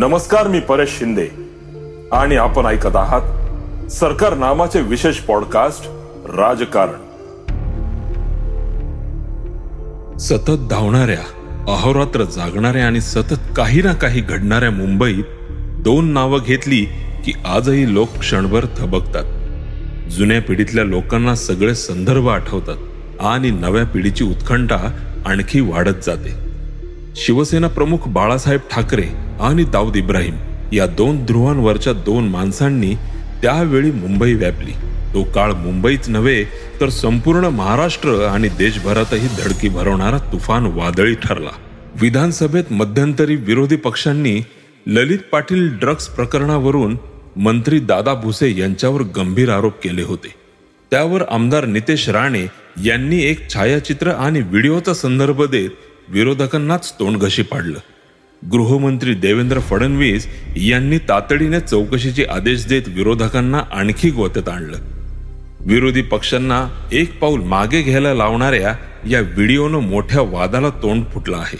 नमस्कार मी परेश शिंदे. आणि आपण ऐकत आहात सरकार नामाचे विशेष पॉडकास्ट राजकारण. सतत धावणाऱ्या अहोरात्र जागणाऱ्या आणि सतत काही ना काही घडणाऱ्या मुंबईत दोन नावं घेतली की आजही लोक क्षणभर थबकतात. जुन्या पिढीतल्या लोकांना सगळे संदर्भ आठवतात आणि नव्या पिढीची उत्कंठा आणखी वाढत जाते. शिवसेना प्रमुख बाळासाहेब ठाकरे आणि दाऊद इब्राहिम या दोन ध्रुवांवरच्या दोन माणसांनी त्यावेळी मुंबई व्यापली. तो काळ मुंबईच नव्हे तर संपूर्ण महाराष्ट्र आणि देशभरातही धडकी भरवणारा तुफान वादळी ठरला. विधानसभेत मध्यंतरी विरोधी पक्षांनी ललित पाटील ड्रग्ज प्रकरणावरून मंत्री दादा भुसे यांच्यावर गंभीर आरोप केले होते. त्यावर आमदार नितेश राणे यांनी एक छायाचित्र आणि व्हिडिओचा संदर्भ देत विरोधकांनाच तोंडघशी पाडलं. गृहमंत्री देवेंद्र फडणवीस यांनी तातडीने चौकशीचे आदेश देत विरोधकांना आणखी गोत्यात आणलं. विरोधी पक्षांना एक पाऊल मागे घ्यायला लावणाऱ्या या व्हिडिओनं मोठ्या वादाला तोंड फुटलं आहे.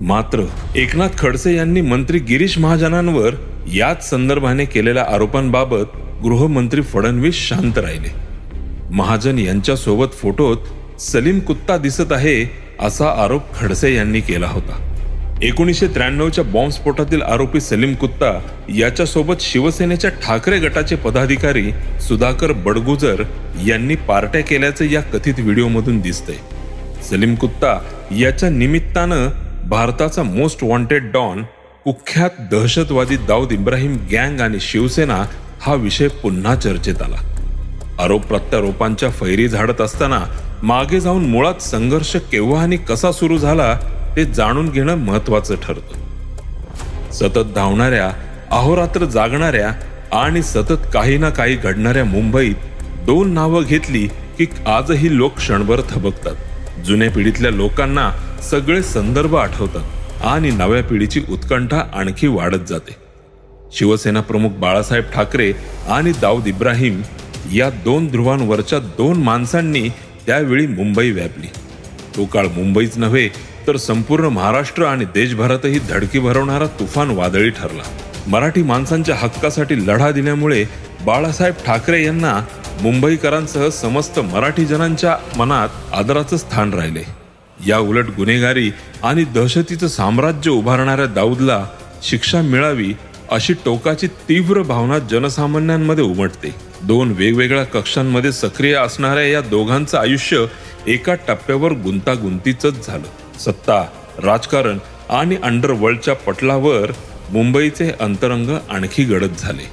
मात्र एकनाथ खडसे यांनी मंत्री गिरीश महाजनांवर याच संदर्भाने केलेल्या आरोपांबाबत गृहमंत्री फडणवीस शांत राहिले. महाजन यांच्यासोबत फोटोत सलीम कुत्ता दिसत आहे असा आरोप खडसे यांनी केला होता. एकोणीसशे त्र्याण्णवच्या बॉम्बस्फोटातील आरोपी सलीम कुत्ता याच्यासोबत शिवसेनेच्या ठाकरे गटाचे पदाधिकारी सुधाकर बडगुजर यांनी पार्ट्या केल्याचं या कथित व्हिडिओमधून दिसतंय. सलीम कुत्ता याच्या निमित्तानं भारताचा मोस्ट वॉन्टेड डॉन कुख्यात दहशतवादी दाऊद इब्राहिम गँग आणि शिवसेना हा विषय पुन्हा चर्चेत आला. आरोप प्रत्यारोपांच्या फैरी झाडत असताना मागे जाऊन मुळात संघर्ष केव्हा आणि कसा सुरू झाला ते जाणून घेणं महत्वाचं ठरतं. सतत धावणाऱ्या अहोरात्र जागणाऱ्या आणि सतत काही ना काही घडणाऱ्या मुंबईत दोन नावं घेतली की आजही लोक क्षणभर थबकतात. जुन्या पिढीतल्या लोकांना सगळे संदर्भ आठवतात आणि नव्या पिढीची उत्कंठा आणखी वाढत जाते. शिवसेना प्रमुख बाळासाहेब ठाकरे आणि दाऊद इब्राहिम या दोन ध्रुवांवरच्या दोन माणसांनी त्यावेळी मुंबई व्यापली. तो काळ मुंबईच नव्हे तर संपूर्ण महाराष्ट्र आणि देशभरातही धडकी भरवणारा तुफान वादळी ठरला. मराठी माणसांच्या हक्कासाठी लढा दिल्यामुळे बाळासाहेब ठाकरे यांना मुंबईकरांसह समस्त मराठी जनांच्या मनात आदराचं स्थान राहिले. या उलट गुन्हेगारी आणि दहशतीचं साम्राज्य उभारणाऱ्या दाऊदला शिक्षा मिळावी अशी टोकाची तीव्र भावना जनसामान्यांमध्ये उमटते. दोन वेगवेगळ्या कक्षांमध्ये सक्रिय असणाऱ्या या दोघांचं आयुष्य एका टप्प्यावर गुंतागुंतीचंच झालं. सत्ता राजकारण आणि अंडरवर्ल्डच्या पटलावर मुंबईचे अंतरंग आणखी गडद झाले.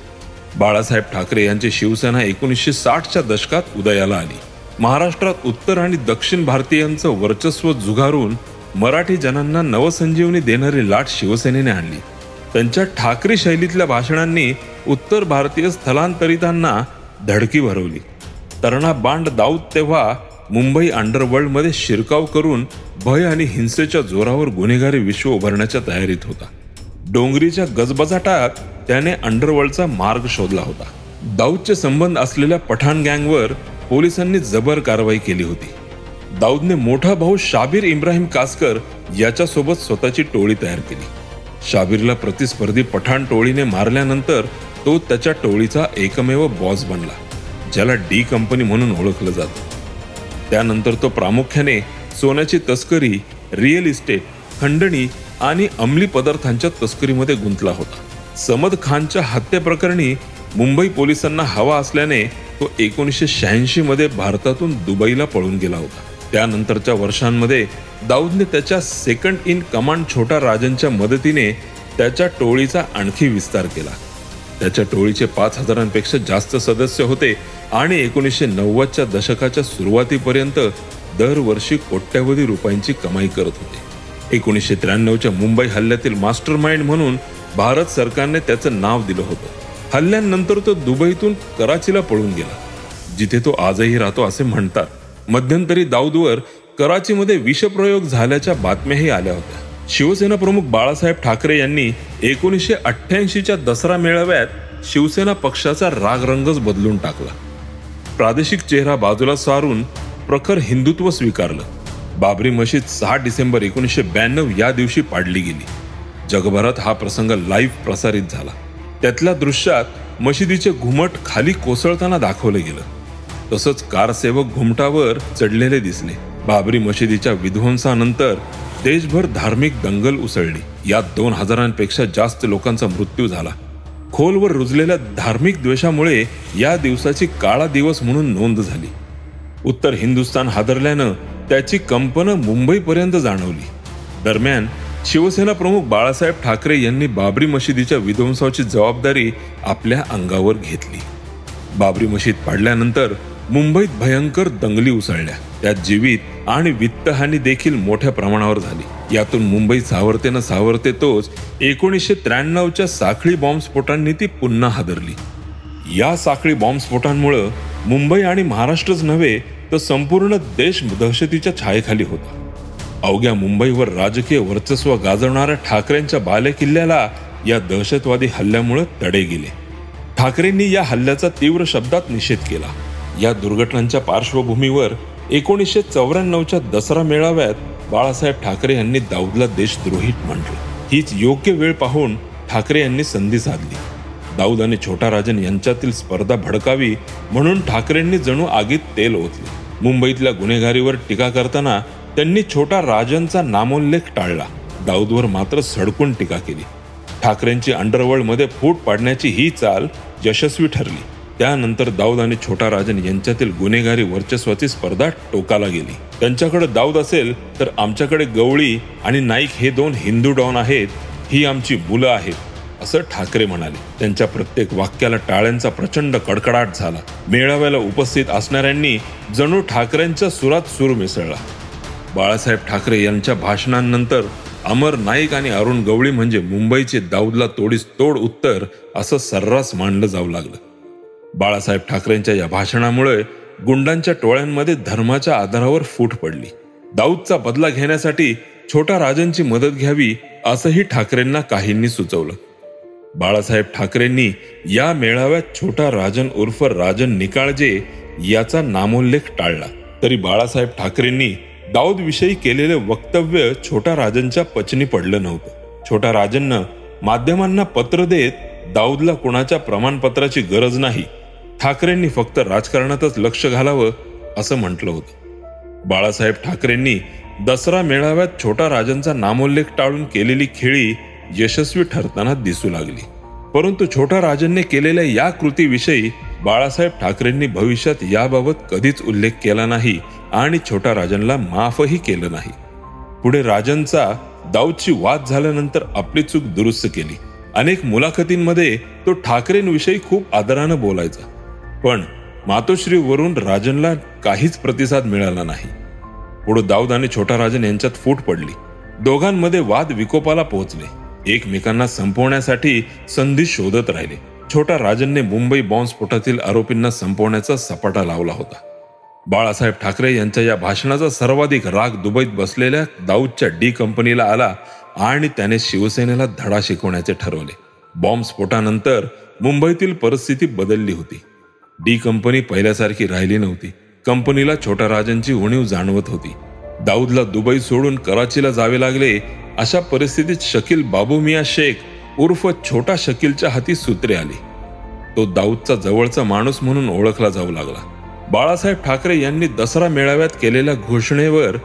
बाळासाहेब ठाकरे यांची शिवसेना एकोणीसशे साठच्या दशकात उदयाला आली. महाराष्ट्रात उत्तर आणि दक्षिण भारतीयांचं वर्चस्व झुगारून मराठी जनांना नवसंजीवनी देणारी लाट शिवसेनेने आणली. त्यांच्या ठाकरे शैलीतल्या भाषणांनी उत्तर भारतीय स्थलांतरितांना धडकी भरवली. तरणा बांड दाऊद तेव्हा मुंबई अंडरवर्ल्डमध्ये शिरकाव करून भय आणि हिंसेच्या जोरावर गुन्हेगारी विश्व उभारण्याच्या तयारीत होता. डोंगरीच्या गजबजाटात त्याने अंडरवर्ल्डचा मार्ग शोधला होता. दाऊदचे संबंध असलेल्या पठाण गँगवर पोलिसांनी जबर कारवाई केली होती. दाऊदने मोठा भाऊ शाबीर इब्राहिम कासकर याच्यासोबत स्वतःची टोळी तयार केली. शाबीरला प्रतिस्पर्धी पठाण टोळीने मारल्यानंतर तो त्याच्या टोळीचा एकमेव बॉस बनला ज्याला डी कंपनी म्हणून ओळखलं जातं. त्यानंतर तो प्रामुख्याने सोन्याची तस्करी रिअल इस्टेट खंडणी आणि अंमली पदार्थांच्या तस्करीमध्ये गुंतला होता. समद खानच्या हत्येप्रकरणी मुंबई पोलिसांना हवा असल्याने तो एकोणीसशे शहाऐंशी मध्ये भारतातून दुबईला पळून गेला होता. त्यानंतरच्या वर्षांमध्ये दाऊदने त्याच्या सेकंड इन कमांड छोटा राजनच्या मदतीने त्याच्या टोळीचा आणखी विस्तार केला. त्याच्या टोळीचे पाच हजारांपेक्षा जास्त सदस्य होते आणि एकोणीसशे नव्वदच्या दशकाच्या सुरुवातीपर्यंत दरवर्षी कोट्यवधी रुपयांची कमाई करत होते. एकोणीसशे त्र्याण्णवच्या मुंबई हल्ल्यातील मास्टर माइंड म्हणून भारत सरकारने त्याचं नाव दिलं होतं. हल्ल्यानंतर तो दुबईतून कराचीला पळून गेला. जिथे तो आजही राहतो असे म्हणतात. मध्यंतरी दाऊदवर कराचीमध्ये विषप्रयोग झाल्याच्या बातम्याही आल्या होत्या. शिवसेना प्रमुख बाळासाहेब ठाकरे यांनी एकोणीसशे अठ्ठ्याऐंशीच्या दसरा मेळाव्यात शिवसेना पक्षाचा रागरंगच बदलून टाकला. प्रादेशिक चेहरा बाजूला सारून प्रखर हिंदुत्व स्वीकारलं. बाबरी मशीद सहा डिसेंबर एकोणीसशे ब्याण्णव या दिवशी पाडली गेली. जगभरात हा प्रसंग लाईव्ह प्रसारित झाला. त्यातल्या दृश्यात मशिदीचे घुमट खाली कोसळताना दाखवलं गेलं. तसंच कारसेवक घुमटावर चढलेले दिसले. बाबरी मशिदीच्या विध्वंसानंतर देशभर धार्मिक दंगल उसळली. यात दोन हजारांपेक्षा जास्त लोकांचा मृत्यू झाला. खोलवर रुजलेल्या धार्मिक द्वेषामुळे या दिवसाची काळा दिवस म्हणून नोंद झाली. उत्तर हिंदुस्थान हादरल्यानं त्याची कंपनं मुंबईपर्यंत जाणवली. दरम्यान शिवसेना प्रमुख बाळासाहेब ठाकरे यांनी बाबरी मशिदीच्या विध्वंसाची जबाबदारी आपल्या अंगावर घेतली. बाबरी मशीद पाडल्यानंतर मुंबईत भयंकर दंगली उसळल्या. त्यात जीवित आणि वित्तहानी देखील मोठ्या प्रमाणावर झाली. यातून मुंबई सावरते न सावरते तोच एकोणीसशे त्र्याण्णवच्या साखळी बॉम्बस्फोटांनी ती पुन्हा हादरली. या साखळी बॉम्बस्फोटांमुळं मुंबई आणि महाराष्ट्रच नव्हे तर संपूर्ण देश दहशतीच्या छायेखाली होता. अवघ्या मुंबईवर राजकीय वर्चस्व गाजवणाऱ्या ठाकरेंच्या बालेकिल्ल्याला या दहशतवादी हल्ल्यामुळे तडे गेले. ठाकरेंनी या हल्ल्याचा तीव्र शब्दात निषेध केला. या दुर्घटनांच्या पार्श्वभूमीवर एकोणीसशे चौऱ्याण्णवच्या दसरा मेळाव्यात बाळासाहेब ठाकरे यांनी दाऊदला देशद्रोहित म्हटले. हीच योग्य वेळ पाहून ठाकरे यांनी संधी साधली. दाऊद आणि छोटा राजन यांच्यातील स्पर्धा भडकावी म्हणून ठाकरेंनी जणू आगीत तेल ओतले. मुंबईतल्या गुन्हेगारीवर टीका करताना त्यांनी छोटा राजनचा नामोल्लेख टाळला. दाऊदवर मात्र सडकून टीका केली. ठाकरेंची अंडरवर्ल्डमध्ये फूट पाडण्याची ही चाल यशस्वी ठरली. त्यानंतर दाऊद आणि छोटा राजन यांच्यातील गुन्हेगारी वर्चस्वाची स्पर्धा टोकाला गेली. त्यांच्याकडे दाऊद असेल तर आमच्याकडे गवळी आणि नाईक हे दोन हिंदू डॉन आहेत ही आमची मुलं आहेत असं ठाकरे म्हणाले. त्यांच्या प्रत्येक वाक्याला टाळ्यांचा प्रचंड कडकडाट झाला. मेळाव्याला उपस्थित असणाऱ्यांनी जणू ठाकरेंच्या सुरात सूर मिसळला. बाळासाहेब ठाकरे यांच्या भाषणांनंतर अमर नाईक आणि अरुण गवळी म्हणजे मुंबईचे दाऊदला तोडीस तोड उत्तर असं सर्रास मांडलं जाऊ लागलं. बाळासाहेब ठाकरेंच्या या भाषणामुळे गुंडांच्या टोळ्यांमध्ये धर्माच्या आधारावर फूट पडली. दाऊदचा बदला घेण्यासाठी छोटा राजांची मदत घ्यावी असंही ठाकरेंना काहींनी सुचवलं. बाळासाहेब ठाकरेंनी या मेळाव्यात छोटा राजन उर्फ राजन निकाळजे याचा नामोल्लेख टाळला. तरी बाळासाहेब ठाकरेंनी दाऊद विषयी केलेले वक्तव्य छोटा राजनच्या पचनी पडलं नव्हतं. छोटा राजननं माध्यमांना पत्र देत दाऊदला कुणाच्या प्रमाणपत्राची गरज नाही ठाकरेंनी फक्त राजकारणातच लक्ष घालावं असं म्हटलं होतं. बाळासाहेब ठाकरेंनी दसरा मेळाव्यात छोटा राजांचा नामोल्लेख टाळून केलेली खेळी यशस्वी ठरताना दिसू लागली. परंतु छोटा राजांनी केलेल्या या कृतीविषयी बाळासाहेब ठाकरेंनी भविष्यात याबाबत कधीच उल्लेख केला नाही आणि छोटा राजनला माफही केलं नाही. पुढे राजनचा दाऊदची वाद झाल्यानंतर आपली चूक दुरुस्त केली. अनेक मुलाखतींमध्ये तो ठाकरेंविषयी खूप आदरानं बोलायचा. पण मातोश्रीवरून राजनला काहीच प्रतिसाद मिळाला नाही. पुढे दाऊद आणि छोटा राजन यांच्यात फूट पडली. दोघांमध्ये वाद विकोपाला पोहोचले. एकमेकांना संपवण्यासाठी संधी शोधत राहिले. छोटा राजनने मुंबई बॉम्बस्फोटातील आरोपींना संपवण्याचा सपाटा लावला होता. बाळासाहेब ठाकरे यांच्या या भाषणाचा सर्वाधिक राग दुबईत बसलेल्या दाऊदच्या डी कंपनीला आला आणि त्याने शिवसेनेला धडा शिकवण्याचे ठरवले. बॉम्बस्फोटानंतर मुंबईतील परिस्थिती बदलली होती. डी कंपनी पहिल्यासारखी राहिली नव्हती. कंपनीला छोटा राजांची उणीव जाणवत होती. दाऊदला दुबई सोडून कराचीला जावे लागले अशा परिस्थितीत शकील बाबू मिया शेख उर्फ छोटा शकीलच्या हाती सूत्रे आली. तो दाऊदचा जवळचा माणूस म्हणून ओळखला जाऊ लागला. बाळासाहेब ठाकरे यांनी दसरा मेळाव्यात केलेल्या घोषणेवर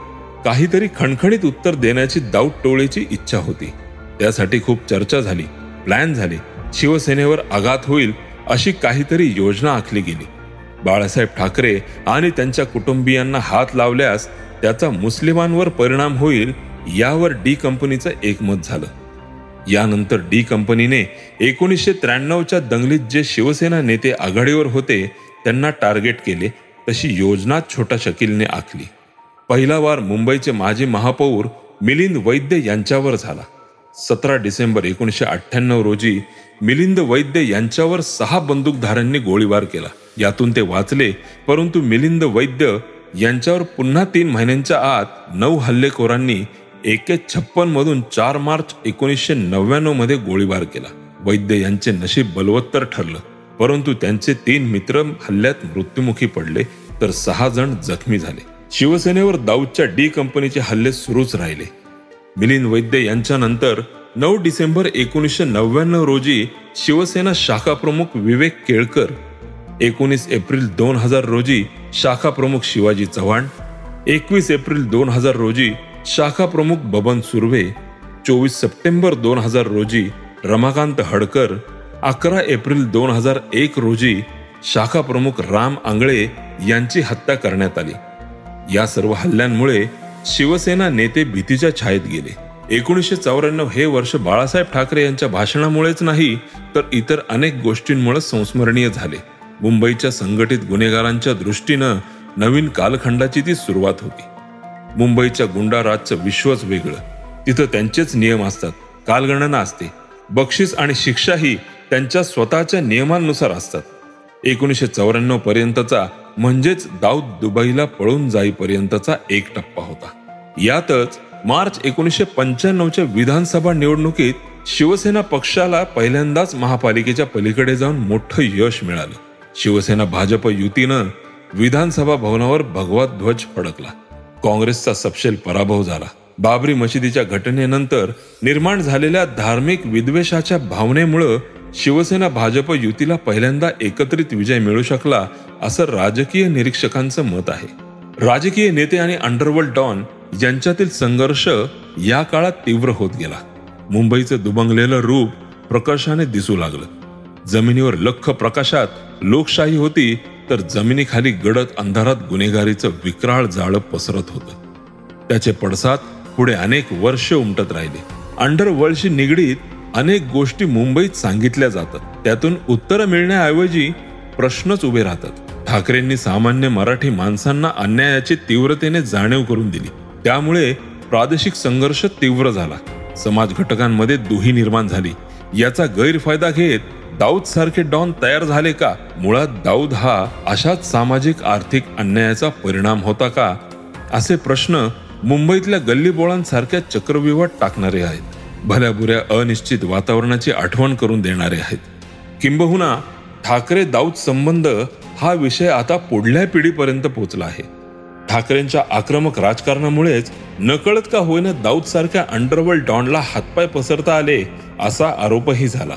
काहीतरी खणखणीत उत्तर देण्याची दाऊद टोळीची इच्छा होती. त्यासाठी खूप चर्चा झाली प्लॅन झाले. शिवसेनेवर आघात होईल अशी काहीतरी योजना आखली गेली. बाळासाहेब ठाकरे आणि त्यांच्या कुटुंबियांना हात लावल्यास त्याचा मुस्लिमांवर परिणाम होईल यावर डी कंपनीचं एकमत झालं. यानंतर डी कंपनीने एकोणीसशे त्र्याण्णवच्या दंगलीत जे शिवसेना नेते आघाडीवर होते त्यांना टार्गेट केले तशी योजना छोटा शकीलने आखली. पहिला वार मुंबईचे माजी महापौर मिलिंद वैद्य यांच्यावर झाला. सतरा डिसेंबर एकोणीसशे अठ्ठ्याण्णव रोजी मिलिंद वैद्य यांच्यावर सहा बंदूकधाऱ्यांनी गोळीबार केला. यातून ते वाचले परंतु मिलिंद वैद्य यांच्यावर पुन्हा तीन महिन्यांच्या आत नऊ हल्लेखोरांनी एके छप्पन मधून चार मार्च एकोणीसशे नव्याण्णवमध्ये गोळीबार केला. वैद्य यांचे नशीब बलवत्तर ठरलं परंतु त्यांचे तीन मित्र हल्ल्यात मृत्युमुखी पडले तर सहा जण जखमी झाले. शिवसेनेवर दाऊदच्या डी कंपनीचे हल्ले सुरूच राहिले. मिलिंद वैद्य यांच्यानंतर नऊ डिसेंबर एकोणीसशे नव्याण्णव रोजी शिवसेना शाखा प्रमुख विवेक केळकर एकोणीस एप्रिल दोन हजार रोजी शाखा प्रमुख शिवाजी चव्हाण एकवीस एप्रिल दोन हजार रोजी शाखा प्रमुख बबन सुर्वे चोवीस सप्टेंबर दोन हजार रोजी रमाकांत हडकर अकरा एप्रिल दोन हजार एक रोजी शाखा प्रमुख राम आंगळे यांची हत्या करण्यात आली. या सर्व हल्ल्यांमुळे शिवसेना नेते भीतीच्या छायेत गेले. एकोणीसशे चौऱ्याण्णव हे वर्ष बाळासाहेब ठाकरे यांच्या भाषणामुळेच नाही तर इतर अनेक गोष्टींमुळे संस्मरणीय झाले. मुंबईच्या संघटित गुन्हेगारांच्या दृष्टीनं नवीन कालखंडाची ती सुरुवात होती. मुंबईच्या गुंडाराजचं विश्वच वेगळं. तिथं त्यांचेच नियम असतात कालगणना असते. बक्षीस आणि शिक्षाही त्यांच्या स्वतःच्या नियमांनुसार असतात. एकोणीसशे चौऱ्याण्णव पर्यंतचा म्हणजेच दाऊद दुबईला पळून जाईपर्यंतचा एक टप्पा होता. यातच मार्च एकोणीसशे पंच्याण्णवच्या विधानसभा निवडणुकीत शिवसेना पक्षाला पहिल्यांदाच महापालिकेच्या पलीकडे जाऊन मोठं यश मिळालं. शिवसेना भाजप युतीनं विधानसभा भवनावर भगवा ध्वज फडकला. काँग्रेसचा सपशेल पराभव झाला. बाबरी मशिदीच्या घटनेनंतर निर्माण झालेल्या धार्मिक विद्वेषाच्या भावनेमुळं शिवसेना भाजप युतीला पहिल्यांदा एकत्रित विजय मिळू शकला असं राजकीय निरीक्षकांचं मत आहे. राजकीय नेते आणि अंडरवर्ल्ड डॉन यांच्यातील संघर्ष या काळात तीव्र होत गेला. मुंबईचं दुबंगलेलं रूप प्रकर्षाने दिसू लागलं. जमिनीवर लख प्रकाशात लोकशाही होती तर जमिनीखाली गडद अंधारात गुन्हेगारीचं विक्राळ जाळं पसरत होतं. त्याचे पडसाद पुढे अनेक वर्ष उमटत राहिले. अंडरवर्ल्डशी निगडीत अनेक गोष्टी मुंबईत सांगितल्या जातात. त्यातून उत्तरं मिळण्याऐवजी प्रश्नच उभे राहतात. ठाकरेंनी सामान्य मराठी माणसांना अन्यायाची तीव्रतेने जाणीव करून दिली. त्यामुळे प्रादेशिक संघर्ष तीव्र झाला. समाज घटकांमध्ये दुही निर्माण झाली. याचा गैरफायदा घेत दाऊद सारखे डॉन तयार झाले का? मुळात दाऊद हा अशाच सामाजिक आर्थिक अन्यायाचा परिणाम होता का? असे प्रश्न मुंबईतल्या गल्लीबोळांसारख्या चक्रव्यूहात टाकणारे आहेत. भल्या बुऱ्या अनिश्चित वातावरणाची आठवण करून देणारे आहेत. किंबहुना ठाकरे दाऊद संबंध हा विषय आता पुढल्या पिढीपर्यंत पोहोचला आहे. ठाकरेंच्या आक्रमक राजकारणामुळेच नकळत का होईना दाऊद सारख्या अंडरवर्ल्ड डॉनला हातपाय पसरता आले असा आरोपही झाला.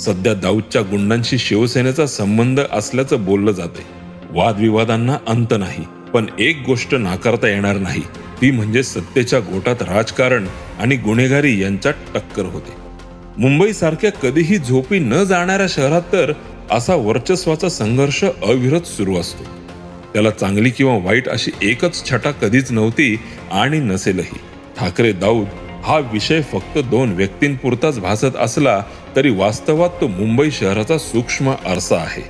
सध्या दाऊदच्या गुंडांशी शिवसेनेचा संबंध असल्याचं बोललं जाते वादविवादांना अंत नाही पण एक गोष्ट नाकारता येणार नाही. ती म्हणजे सत्तेच्या गोटात राजकारण आणि गुन्हेगारी यांच्यात टक्कर होते. मुंबईसारख्या कधीही झोपी न जाणाऱ्या शहरात तर असा वर्चस्वाचा संघर्ष अविरत सुरू असतो. त्याला चांगली किंवा वाईट अशी एकच छटा कधीच नव्हती आणि नसेलही. ठाकरे दाऊद हा विषय फक्त दोन व्यक्तींपुरताच भासत असला तरी वास्तवात तो मुंबई शहराचा सूक्ष्म आरसा आहे.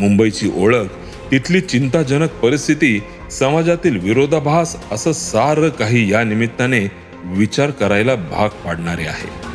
मुंबईची ओळख तिथली चिंताजनक परिस्थिती समाजातील विरोधाभास असं सारं काही या निमित्ताने विचार करायला भाग पाडणारे आहे.